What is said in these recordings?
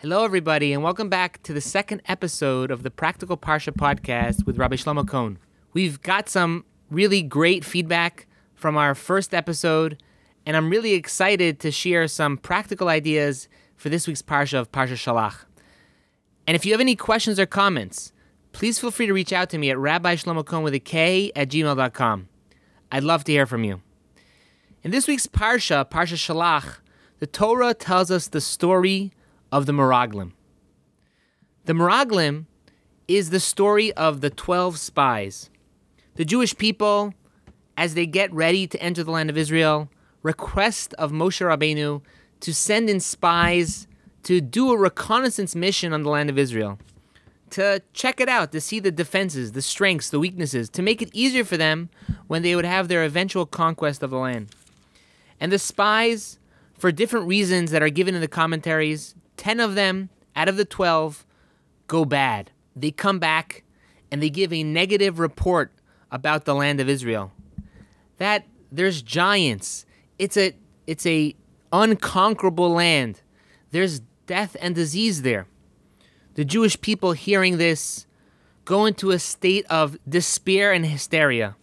Hello, everybody, and welcome back to the second episode of the Practical Parsha podcast with Rabbi Shlomo Kohn. We've got some really great feedback from our first episode, and I'm really excited to share some practical ideas for this week's Parsha of Parsha Shelach. And if you have any questions or comments, please feel free to reach out to me at Rabbi Shlomo Kohn with a K at gmail.com. I'd love to hear from you. In this week's Parsha, Parsha Shelach, the Torah tells us the story of the Miraglim. The Miraglim is the story of the 12 spies. The Jewish people, as they get ready to enter the land of Israel, request of Moshe Rabbeinu to send in spies to do a reconnaissance mission on the land of Israel, to check it out, to see the defenses, the strengths, the weaknesses, to make it easier for them when they would have their eventual conquest of the land. And the spies, for different reasons that are given in the commentaries, 10 of them out of the 12 go bad. They come back and they give a negative report about the land of Israel. That there's giants. It's a it's a unconquerable land. There's death and disease there. The Jewish people hearing this go into a state of despair and hysteria.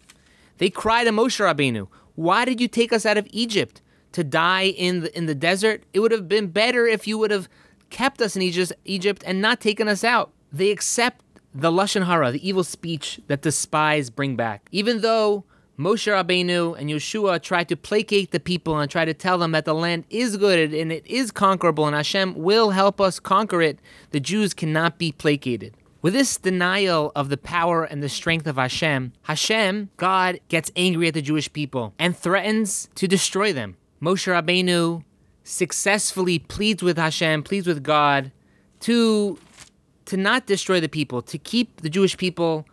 They cry to Moshe Rabbeinu, "Why did you take us out of Egypt to die in the in the desert? It would have been better if you would have kept us in Egypt and not taken us out. They accept the lashon hara, the evil speech that the spies bring back, even though Moshe Rabbeinu and Yeshua try to placate the people and try to tell them that the land is good and it is conquerable and Hashem will help us conquer it. The Jews cannot be placated. With this denial of the power and the strength of Hashem, Hashem, God, gets angry at the Jewish people and threatens to destroy them. Moshe Rabbeinu successfully pleads with Hashem, pleads with God to to not destroy the people, to keep the Jewish people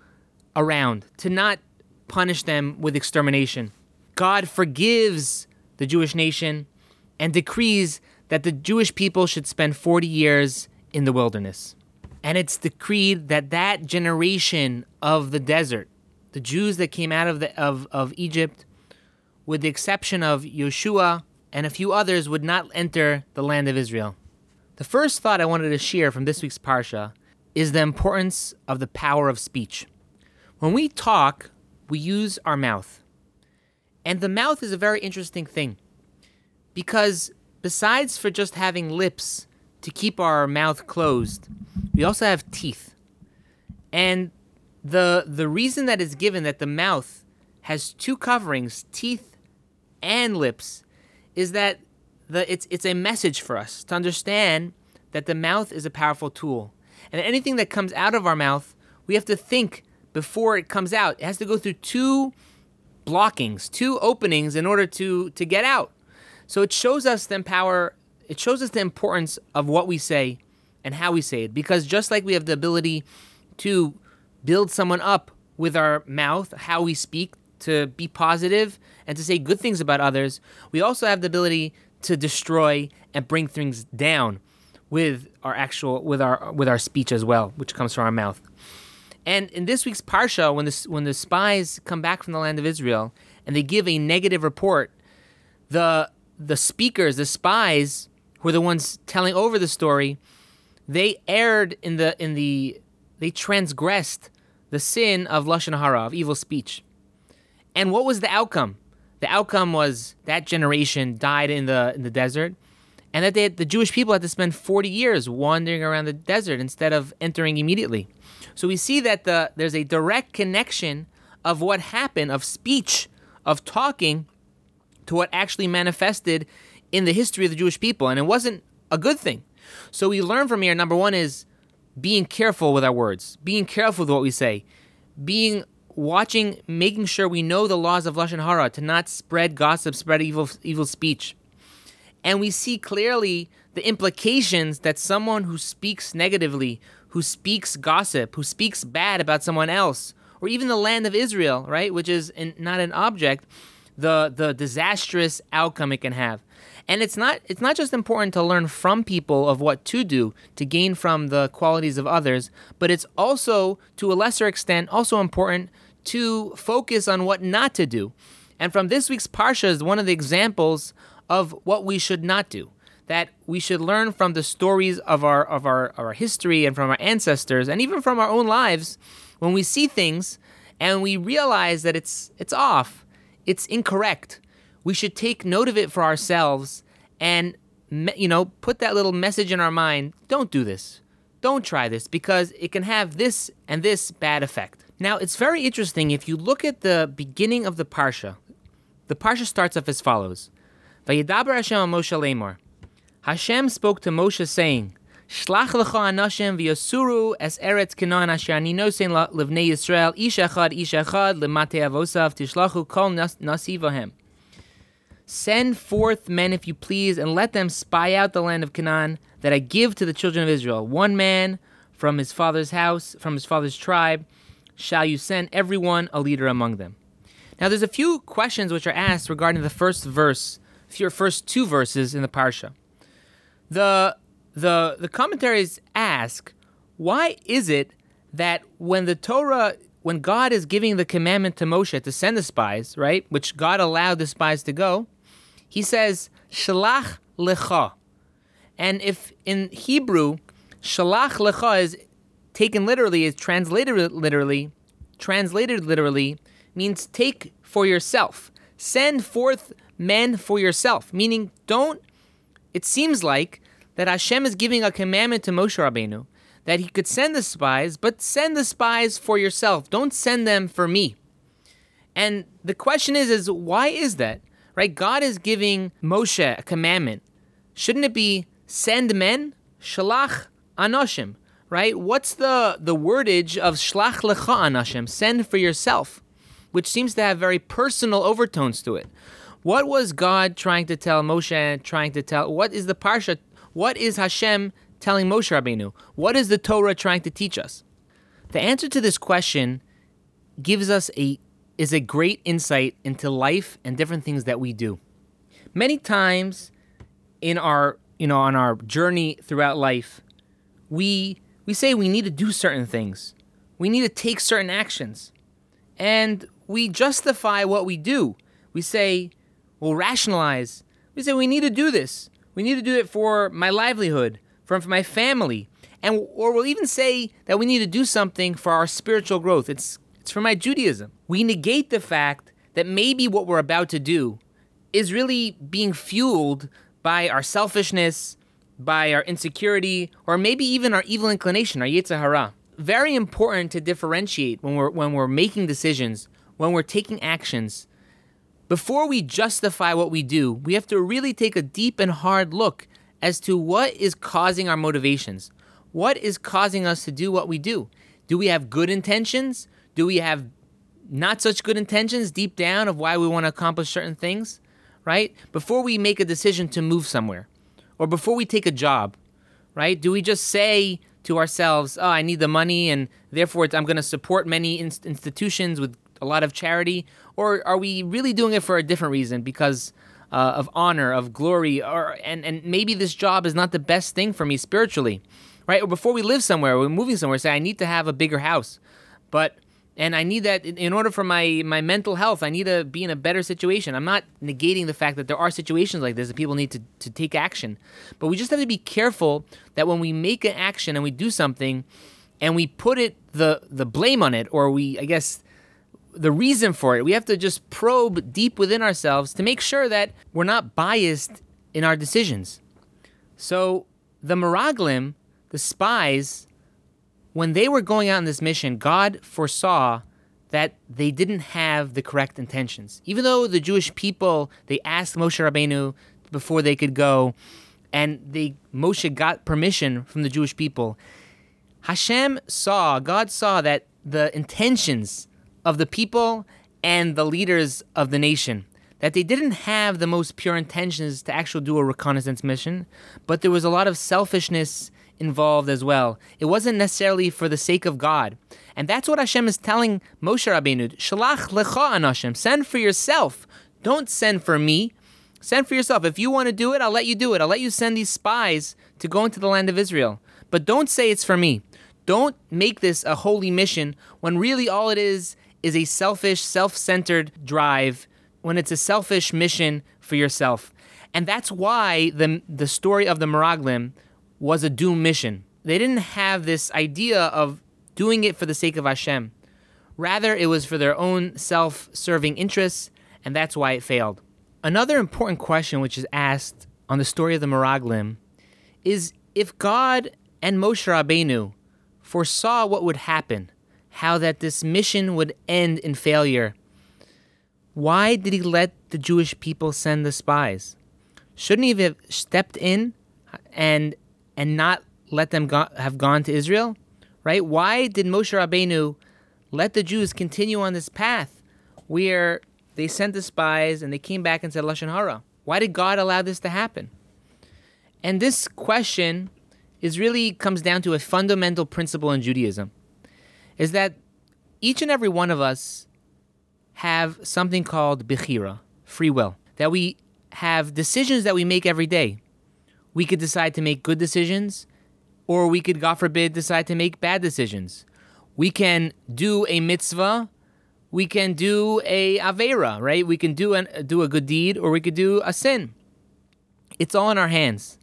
around, to not punish them with extermination. God forgives the Jewish nation and decrees that the Jewish people should spend 40 years in the wilderness. And it's decreed that that generation of the desert, the Jews that came out of the of, of Egypt, with the exception of Yeshua and a few others would not enter the land of Israel. The first thought I wanted to share from this week's Parsha is the importance of the power of speech. When we talk, we use our mouth. And the mouth is a very interesting thing because besides for just having lips to keep our mouth closed, we also have teeth. And the the reason that is given that the mouth has two coverings, teeth and lips, is that the it's it's a message for us to understand that the mouth is a powerful tool. And anything that comes out of our mouth, we have to think before it comes out. It has to go through two blockings, two openings in order to to get out. So it shows us the power it shows us the importance of what we say and how we say it because just like we have the ability to build someone up with our mouth, how we speak, to be positive and to say good things about others, we also have the ability to destroy and bring things down with our actual with our with our speech as well, which comes from our mouth. And in this week's parsha, when the when the spies come back from the land of Israel and they give a negative report, the the speakers, the spies, who are the ones telling over the story, they erred in the in the they transgressed the sin of lashon hara, of evil speech. And what was the outcome? The outcome was that generation died in the in the desert, and that they, the Jewish people had to spend 40 years wandering around the desert instead of entering immediately. So we see that the there's a direct connection of what happened of speech, of talking, to what actually manifested in the history of the Jewish people, and it wasn't a good thing. So we learn from here. Number one is being careful with our words, being careful with what we say, being watching, making sure we know the laws of lashon hara to not spread gossip, spread evil, evil speech, and we see clearly the implications that someone who speaks negatively, who speaks gossip, who speaks bad about someone else, or even the land of Israel, right, which is in, not an object, the the disastrous outcome it can have. And it's not it's not just important to learn from people of what to do to gain from the qualities of others, but it's also to a lesser extent also important to focus on what not to do. And from this week's Parsha is one of the examples of what we should not do. that we should learn from the stories of our of our, of our history and from our ancestors and even from our own lives when we see things and we realize that it's it's off, it's incorrect. We should take note of it for ourselves and you know, put that little message in our mind, don't do this. Don't try this because it can have this and this bad effect. Now, it's very interesting if you look at the beginning of the parsha. The parsha starts off as follows: Vayidaber Hashem Moshe lemor. Hashem spoke to Moshe saying, Shlach lecha anashim v'yasuru es eretz Canaan asher ani nosein livnei Yisrael ish echad ish echad lemate avosav tishlachu kol nasivahem. Send forth men, if you please, and let them spy out the land of Canaan that I give to the children of Israel. One man from his father's house, from his father's tribe, shall you send everyone a leader among them. Now, there's a few questions which are asked regarding the first verse, your first two verses in the parsha the the the commentaries ask why is it that when the Torah when God is giving the commandment to Moshe to send the spies, right, which God allowed the spies to go, he says shalach lecha. And if in Hebrew shalach lecha is taken literally is translated literally, translated literally means take for yourself. Send forth men for yourself, meaning don't it seems like that Hashem is giving a commandment to Moshe Rabbeinu that he could send the spies, but send the spies for yourself. Don't send them for me. And the question is, is why is that? Right? God is giving Moshe a commandment. Shouldn't it be send men? Shalach anoshim. Right? What's the, the wordage of shlach lecha anoshim? Send for yourself, which seems to have very personal overtones to it. What was God trying to tell Moshe? Trying to tell what is the parsha? What is Hashem telling Moshe Rabbeinu? What is the Torah trying to teach us? The answer to this question gives us a is a great insight into life and different things that we do. Many times in our you know on our journey throughout life, we we say we need to do certain things. We need to take certain actions. And we justify what we do. We say, We'll rationalize. We say we need to do this. We need to do it for my livelihood, for, my family, and or we'll even say that we need to do something for our spiritual growth. It's it's for my Judaism. We negate the fact that maybe what we're about to do is really being fueled by our selfishness, by our insecurity, or maybe even our evil inclination, our yetzer hara. Very important to differentiate when we're when we're making decisions, when we're taking actions before we justify what we do, we have to really take a deep and hard look as to what is causing our motivations. What is causing us to do what we do? Do we have good intentions? Do we have not such good intentions deep down of why we want to accomplish certain things? Right? Before we make a decision to move somewhere or before we take a job, right? Do we just say to ourselves, oh, I need the money and therefore I'm going to support many institutions with a lot of charity, or are we really doing it for a different reason because uh, of honor, of glory, or and and maybe this job is not the best thing for me spiritually, right? Or before we live somewhere, we're moving somewhere, say I need to have a bigger house, but and I need that in order for my my mental health. I need to be in a better situation. I'm not negating the fact that there are situations like this that people need to to take action, but we just have to be careful that when we make an action and we do something, and we put it the the blame on it, or we I guess the reason for it. We have to just probe deep within ourselves to make sure that we're not biased in our decisions. So the Meraglim, the spies, when they were going out on this mission, God foresaw that they didn't have the correct intentions. Even though the Jewish people, they asked Moshe Rabbeinu before they could go, and they Moshe got permission from the Jewish people. Hashem saw, God saw that the intentions of the people and the leaders of the nation. That they didn't have the most pure intentions to actually do a reconnaissance mission, but there was a lot of selfishness involved as well. It wasn't necessarily for the sake of God. And that's what Hashem is telling Moshe Rabbeinu. Shalach lecha anashim. Send for yourself. Don't send for me. Send for yourself. If you want to do it, I'll let you do it. I'll let you send these spies to go into the land of Israel. But don't say it's for me. Don't make this a holy mission when really all it is is a selfish, self centered drive, when it's a selfish mission for yourself. And that's why the, the story of the Meraglim was a doomed mission. They didn't have this idea of doing it for the sake of Hashem. Rather, it was for their own self serving interests, and that's why it failed. Another important question which is asked on the story of the Meraglim is if God and Moshe Rabbeinu foresaw what would happen, how that this mission would end in failure, why did he let the Jewish people send the spies? Shouldn't he have stepped in and and not let them go- have gone to Israel? Right? Why did Moshe Rabbeinu let the Jews continue on this path where they sent the spies and they came back and said lashon hara? Why did God allow this to happen? And this question is really comes down to a fundamental principle in Judaism, is that each and every one of us have something called bechira, free will, that we have decisions that we make every day. We could decide to make good decisions, or we could, God forbid, decide to make bad decisions. We can do a mitzvah, we can do a avera, right? We can do an, do a good deed, or we could do a sin. It's all in our hands.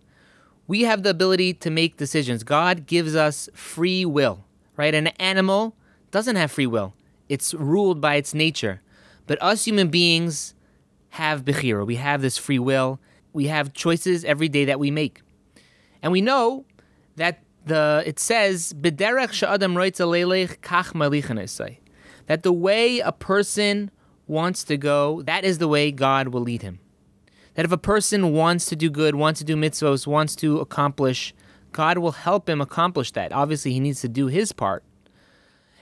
We have the ability to make decisions. God gives us free will, right? An animal doesn't have free will. It's ruled by its nature. But us human beings have bechira. We have this free will. We have choices every day that we make. And we know that the it says she'adam kach that the way a person wants to go, that is the way God will lead him. That if a person wants to do good, wants to do mitzvos, wants to accomplish, God will help him accomplish that. Obviously, he needs to do his part.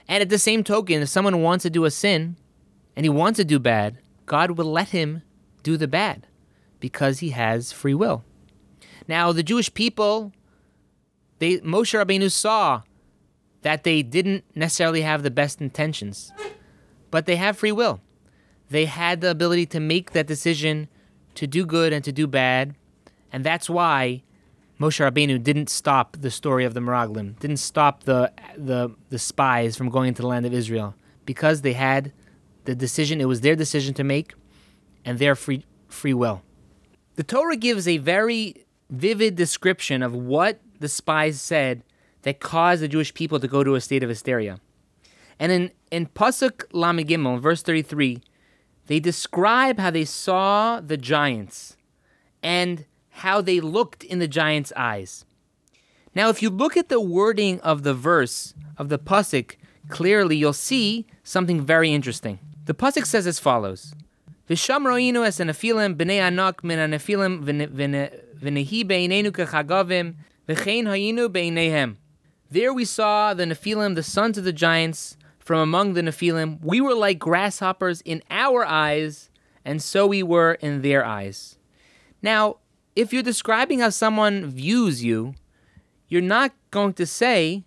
And at the same token, if someone wants to do a sin and he wants to do bad, God will let him do the bad because he has free will. Now, the Jewish people, they Moshe Rabbeinu saw that they didn't necessarily have the best intentions, but they have free will. They had the ability to make that decision to do good and to do bad, and that's why Moshe Rabbeinu didn't stop the story of the Meraglim, didn't stop the the the spies from going into the land of Israel because they had the decision. It was their decision to make, and their free free will. The Torah gives a very vivid description of what the spies said that caused the Jewish people to go to a state of hysteria. And in, in Pasuk Lamed Gimmel, verse 33, they describe how they saw the giants and how they looked in the giants' eyes. Now, if you look at the wording of the verse of the Pasuk clearly, you'll see something very interesting. The Pasuk says as follows V'sham ro'inu es b'nei anak min nefilim v'nehi be'inenu kechagavim v'chein hayinu be'ineihem. There we saw the Nephilim, the sons of the giants, from among the Nephilim. We were like grasshoppers in our eyes, and so we were in their eyes. Now, if you're describing how someone views you, you're not going to say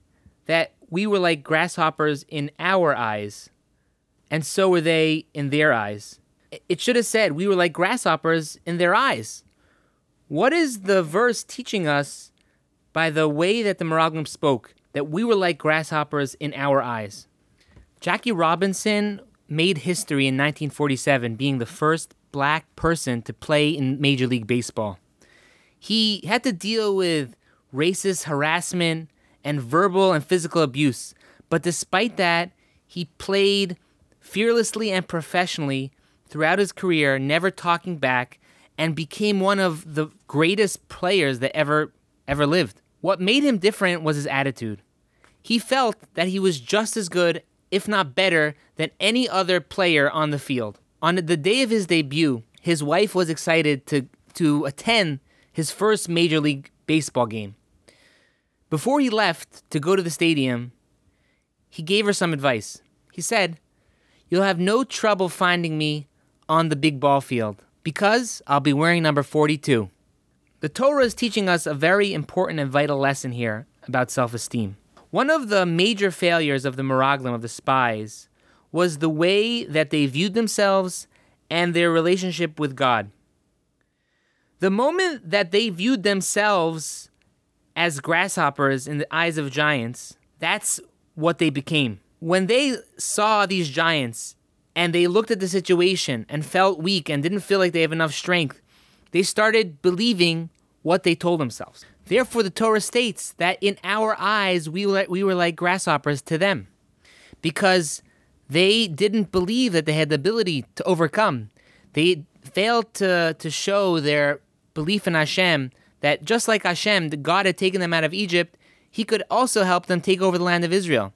that we were like grasshoppers in our eyes, and so were they in their eyes it should have said we were like grasshoppers in their eyes. What is the verse teaching us by the way that the Meraglim spoke? That we were like grasshoppers in our eyes. Jackie Robinson made history in 1947, being the first black person to play in Major League Baseball. He had to deal with racist harassment and verbal and physical abuse, but despite that, he played fearlessly and professionally throughout his career, never talking back, and became one of the greatest players that ever ever lived. What made him different was his attitude. He felt that he was just as good, if not better, than any other player on the field. On the day of his debut, his wife was excited to, to attend his first Major League Baseball game. Before he left to go to the stadium, he gave her some advice. He said, You'll have no trouble finding me on the big ball field because I'll be wearing number 42. The Torah is teaching us a very important and vital lesson here about self esteem. One of the major failures of the Meraglim, of the spies, was the way that they viewed themselves and their relationship with God. The moment that they viewed themselves as grasshoppers in the eyes of giants, that's what they became. When they saw these giants and they looked at the situation and felt weak and didn't feel like they have enough strength, They started believing what they told themselves. Therefore, the Torah states that in our eyes, we were, we were like grasshoppers to them because they didn't believe that they had the ability to overcome. They failed to, to show their belief in Hashem that just like Hashem, the God had taken them out of Egypt, he could also help them take over the land of Israel.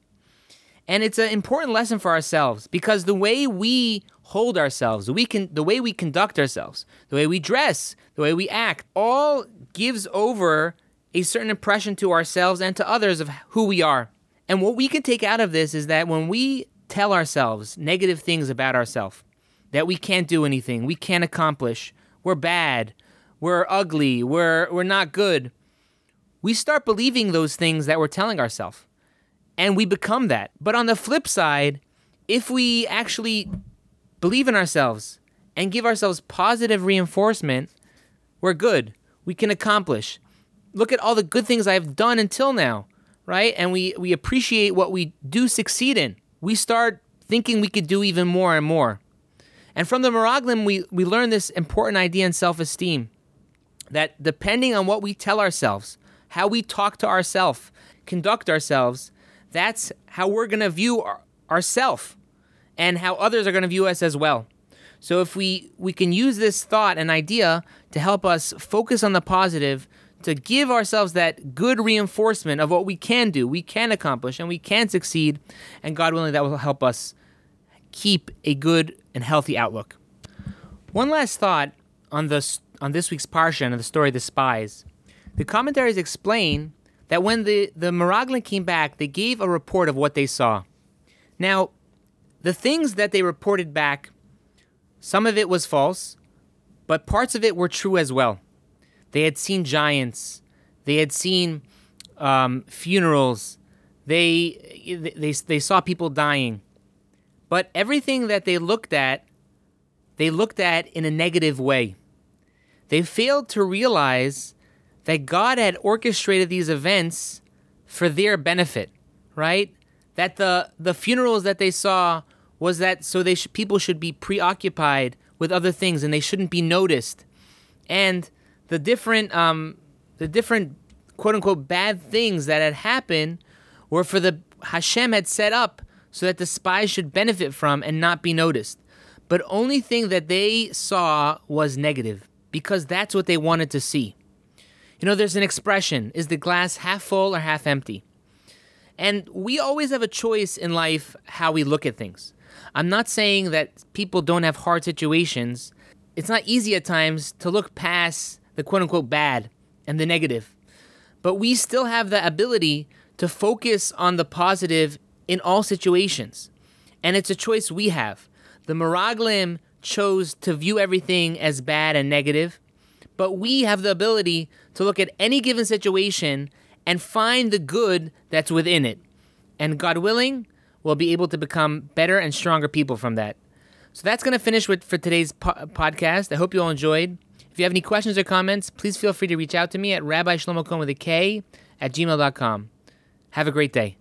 And it's an important lesson for ourselves because the way we hold ourselves, we can, the way we conduct ourselves, the way we dress, the way we act, all gives over a certain impression to ourselves and to others of who we are. And what we can take out of this is that when we tell ourselves negative things about ourselves, that we can't do anything, we can't accomplish, we're bad, we're ugly, we're, we're not good, we start believing those things that we're telling ourselves and we become that. But on the flip side, if we actually believe in ourselves and give ourselves positive reinforcement, we're good. We can accomplish. Look at all the good things I've done until now, right? And we, we appreciate what we do succeed in. We start thinking we could do even more and more. And from the Miraglim, we, we learn this important idea in self esteem that depending on what we tell ourselves, how we talk to ourselves, conduct ourselves, that's how we're going to view our, ourselves and how others are going to view us as well. So if we we can use this thought and idea to help us focus on the positive, to give ourselves that good reinforcement of what we can do, we can accomplish, and we can succeed, and God willing, that will help us keep a good and healthy outlook. One last thought on this on this week's parsha and the story of the spies. The commentaries explain that when the, the Miraglim came back, they gave a report of what they saw. Now, the things that they reported back, some of it was false, but parts of it were true as well. They had seen giants, they had seen um, funerals, they, they, they saw people dying. But everything that they looked at, they looked at in a negative way. They failed to realize that God had orchestrated these events for their benefit, right? That the the funerals that they saw was that so they sh- people should be preoccupied with other things and they shouldn't be noticed, and the different um, the different quote unquote bad things that had happened were for the Hashem had set up so that the spies should benefit from and not be noticed. But only thing that they saw was negative because that's what they wanted to see. You know, there's an expression is the glass half full or half empty? And we always have a choice in life how we look at things. I'm not saying that people don't have hard situations. It's not easy at times to look past the quote unquote bad and the negative. But we still have the ability to focus on the positive in all situations. And it's a choice we have. The Miraglim chose to view everything as bad and negative, but we have the ability to look at any given situation and find the good that's within it. And God willing, we'll be able to become better and stronger people from that. So that's going to finish with for today's po- podcast. I hope you all enjoyed. If you have any questions or comments, please feel free to reach out to me at Rabbi Shlomo Kohn with a K at gmail.com. Have a great day.